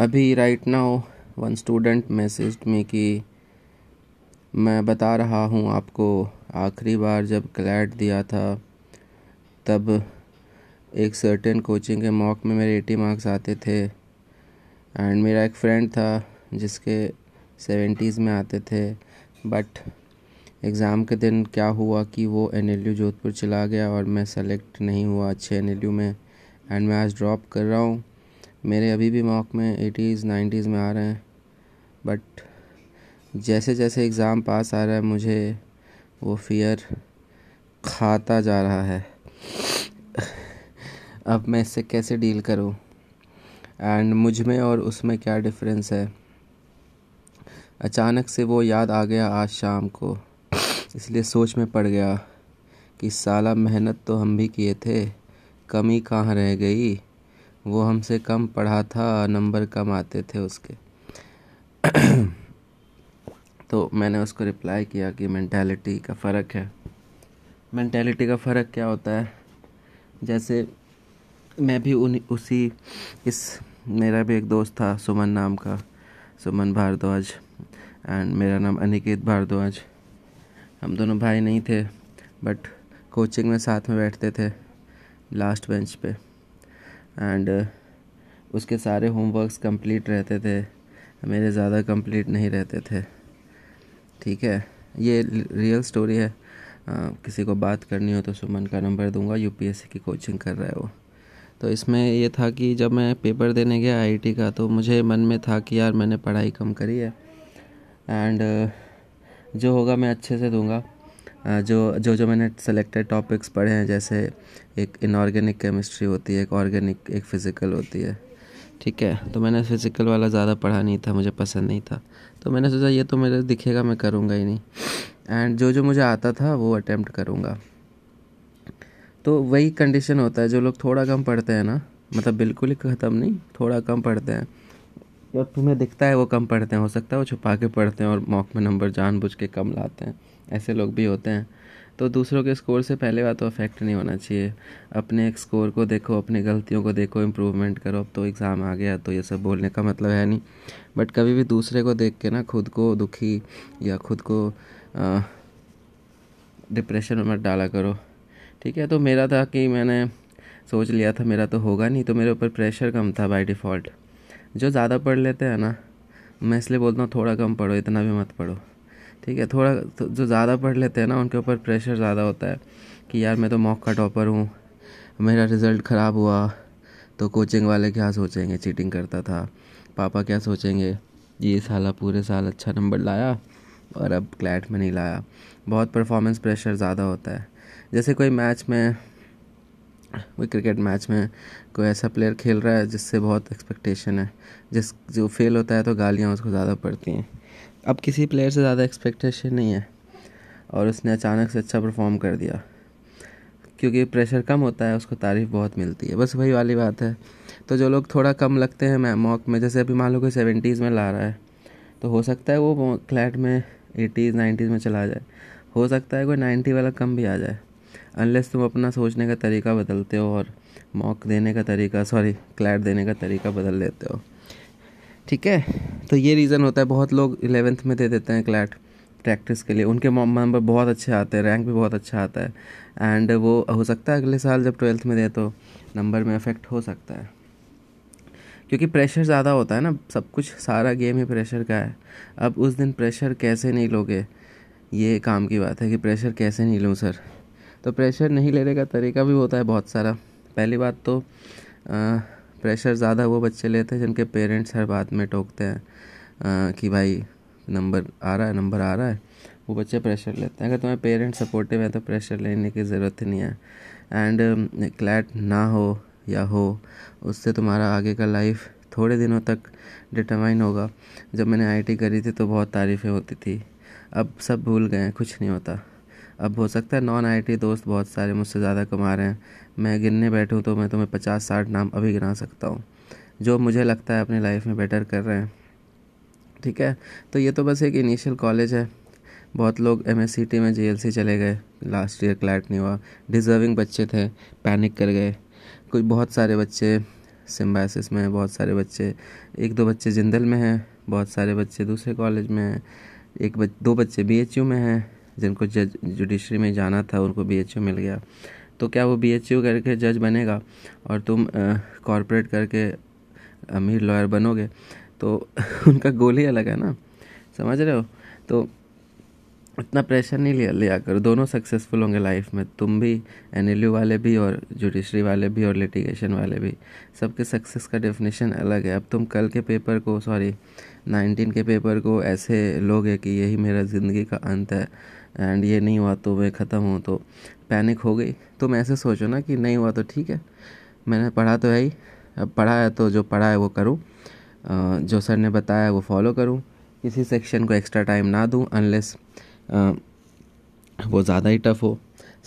अभी right now one student message में कि मैं बता रहा हूँ आपको, आखिरी बार जब क्लैट दिया था, तब एक सर्टेन कोचिंग के मॉक में मेरे एटी मार्क्स आते थे। एंड मेरा एक फ्रेंड था, जिसके सेवेंटीज़ में आते थे। बट एग्ज़ाम के दिन क्या हुआ कि वो एनएलयू जोधपुर चला गया और मैं सेलेक्ट नहीं हुआ अच्छे एन में। एंड मैं आज ड्रॉप कर रहा हूँ। मेरे अभी भी मॉक में एटीज़ नाइन्टीज़ में आ रहे हैं। बट जैसे जैसे एग्ज़ाम पास आ रहा है, मुझे वो फियर खाता जा रहा है। अब मैं इससे कैसे डील करूँ? एंड मुझमें और उसमें क्या डिफरेंस है? अचानक से वो याद आ गया आज शाम को। इसलिए सोच में पड़ गया कि साला मेहनत तो हम भी किए थे, कमी कहाँ रह गई? वो हमसे कम पढ़ा था, नंबर कम आते थे उसके। तो मैंने उसको रिप्लाई किया कि मैंटेलिटी का फ़र्क है। मैंटेलिटी का फ़र्क क्या होता है? जैसे मैं भी उन, उसी, इस, मेरा भी एक दोस्त था, सुमन नाम का, सुमन भारद्वाज एंड मेरा नाम अनिकेत भारद्वाज। हम दोनों भाई नहीं थे बट कोचिंग में साथ में बैठते थे लास्ट बेंच पे। एंड uh, उसके सारे होमवर्क्स कंप्लीट रहते थे। मेरे ज़्यादा कंप्लीट नहीं रहते थे। ठीक है? ये रियल स्टोरी है। आ, किसी को बात करनी हो तो सुमन का नंबर दूँगा। यूपीएससी की कोचिंग कर रहा है वो। तो इसमें ये था कि जब मैं पेपर देने गया आईटी का तो मुझे मन में था कि यार मैंने पढ़ाई कम करी है। एंड uh, जो होगा मैं अच्छे से दूँगा। जो जो जो मैंने सेलेक्टेड टॉपिक्स पढ़े हैं, जैसे एक इनऑर्गेनिक केमिस्ट्री होती है, एक ऑर्गेनिक एक फ़िज़िकल होती है। ठीक है? तो मैंने फ़िज़िकल वाला ज़्यादा पढ़ा नहीं था, मुझे पसंद नहीं था। तो मैंने सोचा, ये तो मेरे दिखेगा, मैं करूँगा ही नहीं। एंड जो जो मुझे आता था, वो अटैम्प्ट करूँगा। तो वही कंडीशन होता है, जो लोग थोड़ा कम पढ़ते हैं ना मतलब बिल्कुल ही ख़त्म नहीं, थोड़ा कम पढ़ते हैं। और तुम्हें दिखता है, वो कम पढ़ते हैं, हो सकता है वो छुपा के पढ़ते हैं और मॉक में नंबर जानबूझ के कम लाते हैं। ऐसे लोग भी होते हैं। तो दूसरों के स्कोर से पहले बात तो अफेक्ट नहीं होना चाहिए। अपने एक स्कोर को देखो, अपनी गलतियों को देखो इम्प्रूवमेंट करो, अब तो एग्ज़ाम आ गया तो ये सब बोलने का मतलब है नहीं। बट कभी भी दूसरे को देख के ना खुद को दुखी या खुद को डिप्रेशन में मत डाला करो। ठीक है? तो मेरा था कि मैंने सोच लिया था, मेरा तो होगा नहीं तो मेरे ऊपर प्रेशर कम था बाय डिफ़ॉल्ट जो ज़्यादा पढ़ लेते हैं ना, मैं इसलिए बोलता हूँ थोड़ा कम पढ़ो, इतना भी मत पढ़ो। ठीक है, थोड़ा तो जो ज़्यादा पढ़ लेते हैं ना, उनके ऊपर प्रेशर ज़्यादा होता है कि यार मैं तो मॉक का टॉपर हूँ, मेरा रिज़ल्ट ख़राब हुआ तो कोचिंग वाले क्या सोचेंगे? चीटिंग करता था। पापा क्या सोचेंगे? ये साला पूरे साल अच्छा नंबर लाया और अब क्लैट में नहीं लाया। बहुत परफॉर्मेंस प्रेशर ज़्यादा होता है। जैसे कोई मैच में, कोई क्रिकेट मैच में कोई ऐसा प्लेयर खेल रहा है जिससे बहुत एक्सपेक्टेशन है, जिस, जो फेल होता है तो गालियाँ उसको ज़्यादा पड़ती हैं। अब किसी प्लेयर से ज़्यादा एक्सपेक्टेशन नहीं है। और उसने अचानक से अच्छा परफॉर्म कर दिया। क्योंकि प्रेशर कम होता है, उसको तारीफ़ बहुत मिलती है। बस वही वाली बात है। तो जो लोग थोड़ा कम लगते हैं मैं मॉक में, जैसे अभी मान लो कोई सेवेंटीज़ में ला रहा है तो हो सकता है वो क्लैट में एटीज़ नाइन्टीज़ में चला जाए। हो सकता है कोई नाइन्टी वाला कम भी आ जाए। अनलेस तुम अपना सोचने का तरीका बदलते हो और मॉक देने का तरीका सॉरी क्लैट देने का तरीका बदल लेते हो। ठीक है? तो ये रीज़न होता है बहुत लोग इलेवेंथ में दे देते हैं क्लैट प्रैक्टिस के लिए। उनके नंबर बहुत अच्छे आते हैं रैंक भी बहुत अच्छा आता है। एंड वो हो सकता है अगले साल जब ट्वेल्थ में दे तो नंबर में अफेक्ट हो सकता है। क्योंकि प्रेशर ज़्यादा होता है ना सब कुछ सारा गेम ही प्रेशर का है। अब उस दिन प्रेशर कैसे नहीं लोगे? ये काम की बात है कि प्रेशर कैसे नहीं लूँ सर तो प्रेशर नहीं लेने का तरीका भी होता है बहुत सारा। पहली बात तो आ, प्रेशर ज़्यादा वो बच्चे लेते हैं जिनके पेरेंट्स हर बात में टोकते हैं कि भाई नंबर आ रहा है, नंबर आ रहा है, वो बच्चे प्रेशर लेते हैं। अगर तुम्हारे पेरेंट्स सपोर्टिव हैं तो प्रेशर लेने की ज़रूरत नहीं है। एंड क्लैट ना हो या हो, उससे तुम्हारा आगे का लाइफ थोड़े दिनों तक डिटरमाइन होगा। जब मैंने आईटी करी थी तो बहुत तारीफ़ें होती थी। अब सब भूल गए हैं, कुछ नहीं होता। अब हो सकता है नॉन आईटी दोस्त बहुत सारे मुझसे ज़्यादा कमा रहे हैं। मैं गिनने बैठूँ तो मैं तुम्हें पचास साठ नाम अभी गिना सकता हूँ जो मुझे लगता है अपनी लाइफ में बेटर कर रहे हैं। ठीक है? तो ये तो बस एक इनिशियल कॉलेज है। बहुत लोग एम एस सी टी में जे चले गए। लास्ट ईयर क्लैट नहीं हुआ। डिज़र्विंग बच्चे थे। पैनिक कर गए। कुछ बहुत सारे बच्चे सिम्बासिस में हैं बहुत सारे बच्चे। एक दो बच्चे जिंदल में हैं बहुत सारे बच्चे दूसरे कॉलेज में हैं। एक बच, दो बच्चे बीएचयू में हैं। जिनको जज जुडिशरी में जाना था, उनको बी मिल गया। तो क्या वो बीएचयू करके जज बनेगा? और तुम कॉरपोरेट करके अमीर लॉयर बनोगे? तो उनका गोल ही अलग है ना? समझ रहे हो? तो इतना प्रेशर नहीं लिया लिया करो। दोनों सक्सेसफुल होंगे लाइफ में। तुम भी एनएलयू वाले भी और जुडिशरी वाले भी और लिटिगेशन वाले भी। सबके सक्सेस का डेफिनेशन अलग है। अब तुम कल के पेपर को सॉरी नाइनटीन के पेपर को ऐसे लोगे कि यही मेरा ज़िंदगी का अंत है। एंड ये नहीं हुआ तो मैं ख़त्म हूँ तो पैनिक हो गई। तो मैं ऐसे सोचो ना कि नहीं हुआ तो ठीक है। मैंने पढ़ा तो है ही। अब पढ़ा है तो जो पढ़ा है वो करूँ। जो सर ने बताया वो फॉलो करूँ। किसी सेक्शन को एक्स्ट्रा टाइम ना दूँ अनलेस वो ज़्यादा ही टफ़ हो।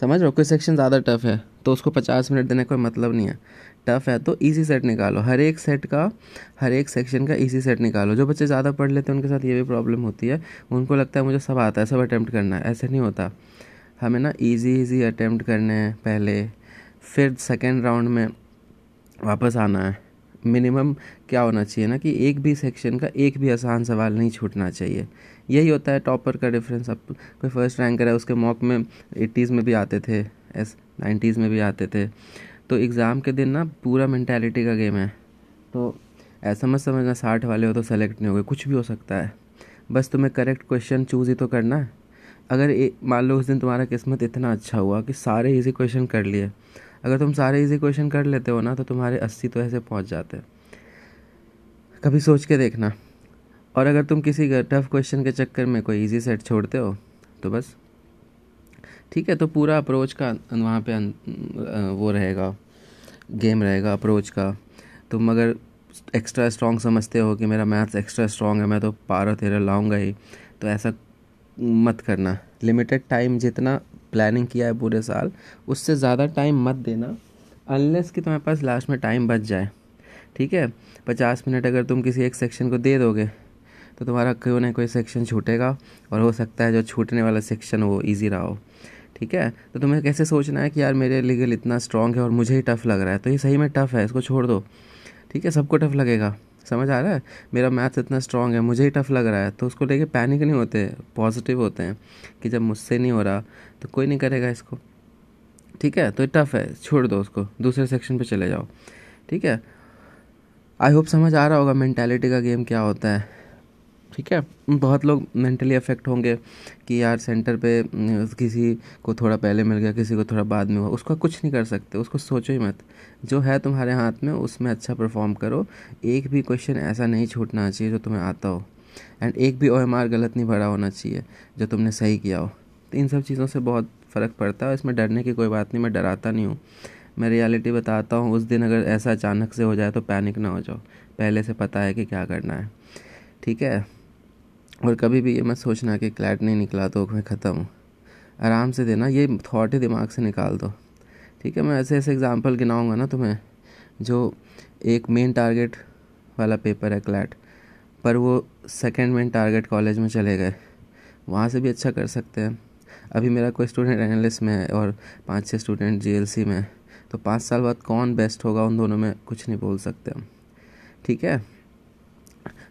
समझ रहे हो? कोई सेक्शन ज़्यादा टफ़ है। तो उसको पचास मिनट देने का कोई मतलब नहीं है। टफ़ है तो इजी सेट निकालो। हर एक सेट का, हर एक सेक्शन का इजी सेट निकालो। जो बच्चे ज़्यादा पढ़ लेते हैं, उनके साथ ये भी प्रॉब्लम होती है। उनको लगता है मुझे सब आता है, सब अटैम्प्ट करना है। ऐसे नहीं होता। हमें ना इजी इजी अटैम्प्ट करने हैं पहले। फिर सेकेंड राउंड में वापस आना है। मिनिमम क्या होना चाहिए ना कि एक भी सेक्शन का एक भी आसान सवाल नहीं छूटना चाहिए। यही होता है टॉपर का डिफरेंस अब कोई फ़र्स्ट रैंकर है, उसके मॉक में एट्टीज़ में भी आते थे। एस नाइन्टीज़ में भी आते थे। तो एग्ज़ाम के दिन ना पूरा मैंटेलिटी का गेम है। तो ऐसा मत समझना, साठ वाले हो तो सेलेक्ट नहीं हो कुछ भी हो सकता है। बस तुम्हें करेक्ट क्वेश्चन चूज़ ही तो करना। है अगर मान लो उस दिन तुम्हारा किस्मत इतना अच्छा हुआ कि सारे इजी क्वेश्चन कर लिए। अगर तुम सारे इजी क्वेश्चन कर लेते हो ना तो तुम्हारे अस्सी तो ऐसे पहुँच जाते। कभी सोच के देखना। और अगर तुम किसी टफ क्वेश्चन के चक्कर में कोई इजी सेट छोड़ते हो तो बस ठीक है तो पूरा अप्रोच का वहाँ पे वो रहेगा गेम रहेगा अप्रोच का। तुम अगर एक्स्ट्रा स्ट्रॉन्ग समझते हो कि मेरा मैथ्स एक्स्ट्रा स्ट्रॉन्ग है, मैं तो पारा तेरह लाऊँगा ही। तो ऐसा मत करना। लिमिटेड टाइम जितना प्लानिंग किया है पूरे साल, उससे ज़्यादा टाइम मत देना अनलेस कि तुम्हारे पास लास्ट में टाइम बच जाए। ठीक है? पचास मिनट अगर तुम किसी एक सेक्शन को दे दोगे तो तुम्हारा कोई ना कोई सेक्शन छूटेगा, और हो सकता है जो छूटने वाला सेक्शन वो ईजी रहा हो। ठीक है? तो तुम्हें कैसे सोचना है कि यार मेरे लीगल इतना स्ट्रॉन्ग है और मुझे ही टफ़ लग रहा है? तो ये सही में टफ़ है, इसको छोड़ दो। ठीक है, सबको टफ़ लगेगा। समझ आ रहा है? मेरा मैथ्स इतना स्ट्रॉन्ग है, मुझे ही टफ़ लग रहा है। तो उसको लेके पैनिक नहीं होते पॉजिटिव होते हैं कि जब मुझसे नहीं हो रहा तो कोई नहीं करेगा इसको। ठीक है? तो ये टफ़ है, छोड़ दो उसको। दूसरे सेक्शन पे चले जाओ। ठीक है? आई होप समझ आ रहा होगा मैंटेलिटी का गेम क्या होता है। ठीक है? बहुत लोग मेंटली अफेक्ट होंगे कि यार सेंटर पे किसी को थोड़ा पहले मिल गया, किसी को थोड़ा बाद में हुआ। उसका कुछ नहीं कर सकते, उसको सोचो ही मत। जो है तुम्हारे हाथ में, उसमें अच्छा परफॉर्म करो। एक भी क्वेश्चन ऐसा नहीं छूटना चाहिए जो तुम्हें आता हो। एंड एक भी ओएमआर गलत नहीं भरा होना चाहिए, जो तुमने सही किया हो। तो इन सब चीज़ों से बहुत फ़र्क पड़ता है। इसमें डरने की कोई बात नहीं, मैं डराता नहीं हूँ। मैं रियलिटी बताता हूँ, उस दिन अगर ऐसा अचानक से हो जाए तो पैनिक ना हो जाओ। पहले से पता है कि क्या करना है। ठीक है? और कभी भी ये मत सोचना कि क्लैट नहीं निकला तो मैं ख़त्म हूँ। आराम से देना, ये थॉट ही दिमाग से निकाल दो। ठीक है, मैं ऐसे ऐसे एग्ज़ाम्पल गिनाऊँगा ना तुम्हें, जो एक मेन टारगेट वाला पेपर है क्लैट पर वो सेकेंड मेन टारगेट कॉलेज में चले गए। वहाँ से भी अच्छा कर सकते हैं। अभी मेरा कोई स्टूडेंट एनालिस्ट में है और पाँच छः स्टूडेंट जीएलसी में है तो पाँच साल बाद कौन बेस्ट होगा उन दोनों में कुछ नहीं बोल सकते हम। ठीक है?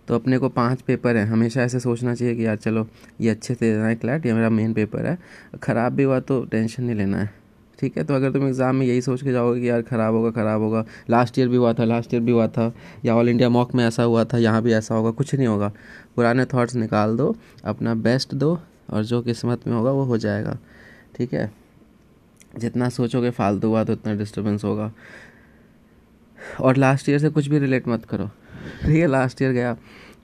तो अपने को पाँच पेपर हैं। हमेशा ऐसे सोचना चाहिए कि यार चलो, ये अच्छे से देना है क्लैट, ये मेरा मेन पेपर है। ख़राब भी हुआ तो टेंशन नहीं लेना है। ठीक है तो अगर तुम एग्ज़ाम में यही सोच के जाओगे कि यार ख़राब होगा ख़राब होगा लास्ट ईयर भी हुआ था लास्ट ईयर भी हुआ था, या ऑल इंडिया मॉक में ऐसा हुआ था, यहाँ भी ऐसा होगा, कुछ नहीं होगा। पुराने थाट्स निकाल दो, अपना बेस्ट दो, और जो किस्मत में होगा वो हो जाएगा। ठीक है? जितना सोचोगे फालतू हुआ तो उतना डिस्टर्बेंस होगा। और लास्ट ईयर से कुछ भी रिलेट मत करो। ठीक है लास्ट ईयर गया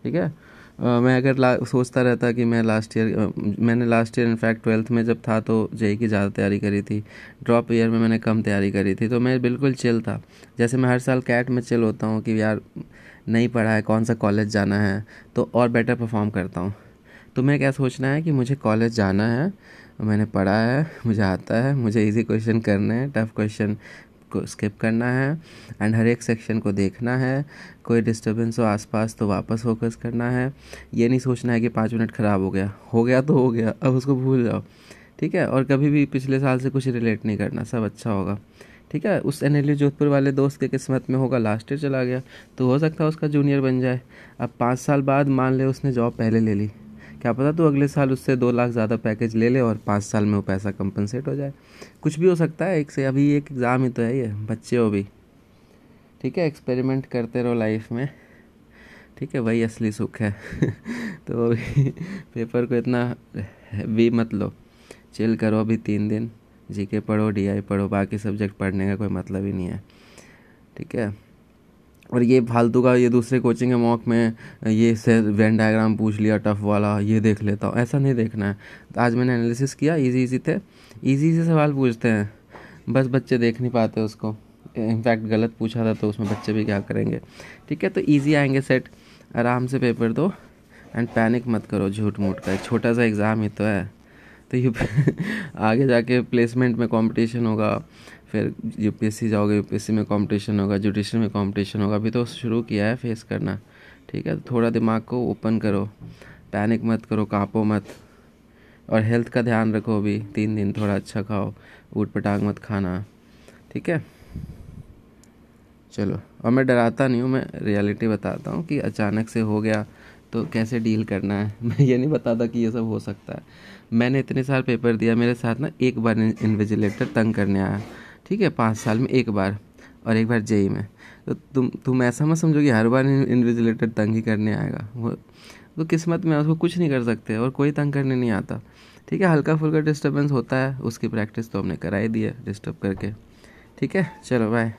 ठीक है? Uh, मैं अगर सोचता रहता कि मैं लास्ट ईयर uh, मैंने last year in fact twelfth में जब था तो जेई की ज़्यादा तैयारी करी थी। ड्रॉप ईयर में मैंने कम तैयारी करी थी तो मैं बिल्कुल चिल था। जैसे मैं हर साल कैट में चिल होता हूँ कि यार नहीं पढ़ा है कौन सा कॉलेज जाना है तो और बेटर परफॉर्म करता हूँ। तो मैं क्या सोचना है कि मुझे कॉलेज जाना है मैंने पढ़ा है मुझे आता है मुझे इजी क्वेश्चन करने हैं टफ क्वेश्चन को स्किप करना है एंड हर एक सेक्शन को देखना है। कोई डिस्टर्बेंस हो आसपास तो वापस फोकस करना है। ये नहीं सोचना है कि पाँच मिनट ख़राब हो गया। हो गया तो हो गया। अब उसको भूल जाओ। ठीक है? और कभी भी पिछले साल से कुछ रिलेट नहीं करना। सब अच्छा होगा। ठीक है? उस एन जोधपुर वाले दोस्त के किस्मत में होगा। लास्ट ईयर चला गया। तो हो सकता है उसका जूनियर बन जाए। अब पाँच साल बाद मान ले उसने जॉब पहले ले ली। क्या पता तो अगले साल उससे दो लाख ज़्यादा पैकेज ले ले और पाँच साल में वो पैसा कंपनसेट हो जाए। कुछ भी हो सकता है, एक से अभी एक एग्ज़ाम ही तो है ये, बच्चे हो भी। ठीक है एक्सपेरिमेंट करते रहो लाइफ में। ठीक है, वही असली सुख है। तो पेपर को इतना भी मत लो। चिल करो अभी तीन दिन। जी के पढ़ो डी आई पढ़ो, बाकी सब्जेक्ट पढ़ने का कोई मतलब ही नहीं है। ठीक है? और ये फालतू का ये दूसरे कोचिंग के मॉक में ये से वेन डायग्राम पूछ लिया टफ वाला, ये देख लेता हूँ। ऐसा नहीं देखना है। तो आज मैंने एनालिसिस किया इजी इजी थे। इजी से सवाल पूछते हैं। बस बच्चे देख नहीं पाते उसको। इनफैक्ट गलत पूछा था तो उसमें बच्चे भी क्या करेंगे? ठीक है तो ईजी आएँगे सेट आराम से पेपर दो एंड पैनिक मत करो, झूठ मूठ का। एक छोटा सा एग्ज़ाम ही तो है। तो ये आगे जाके प्लेसमेंट में कंपटीशन होगा। फिर यूपीएससी जाओगे यूपीएससी में कंपटीशन होगा जुडिशल में कंपटीशन होगा, अभी तो शुरू किया है फेस करना, ठीक है? तो थोड़ा दिमाग को ओपन करो पैनिक मत करो, कांपो मत, और हेल्थ का ध्यान रखो अभी, तीन दिन थोड़ा अच्छा खाओ, ऊट पटांग मत खाना, ठीक है? चलो, और मैं डराता नहीं हूँ, मैं रियलिटी बताता हूँ कि अचानक से हो गया तो कैसे डील करना है? मैं ये नहीं बताता कि ये सब हो सकता है। मैंने इतने साल पेपर दिया, मेरे साथ ना एक बार इन्विजिलेटर तंग करने आया। ठीक है, पाँच साल में एक बार और एक बार जेई में। तो तुम तुम ऐसा मत समझो कि हर बार इन्विजिलेटर तंग ही करने आएगा। वो तो किस्मत में उसको कुछ नहीं कर सकते और कोई तंग करने नहीं आता। ठीक है, हल्का फुल्का डिस्टर्बेंस होता है, उसकी प्रैक्टिस तो हमने करा ही दी है डिस्टर्ब करके। ठीक है, चलो बाय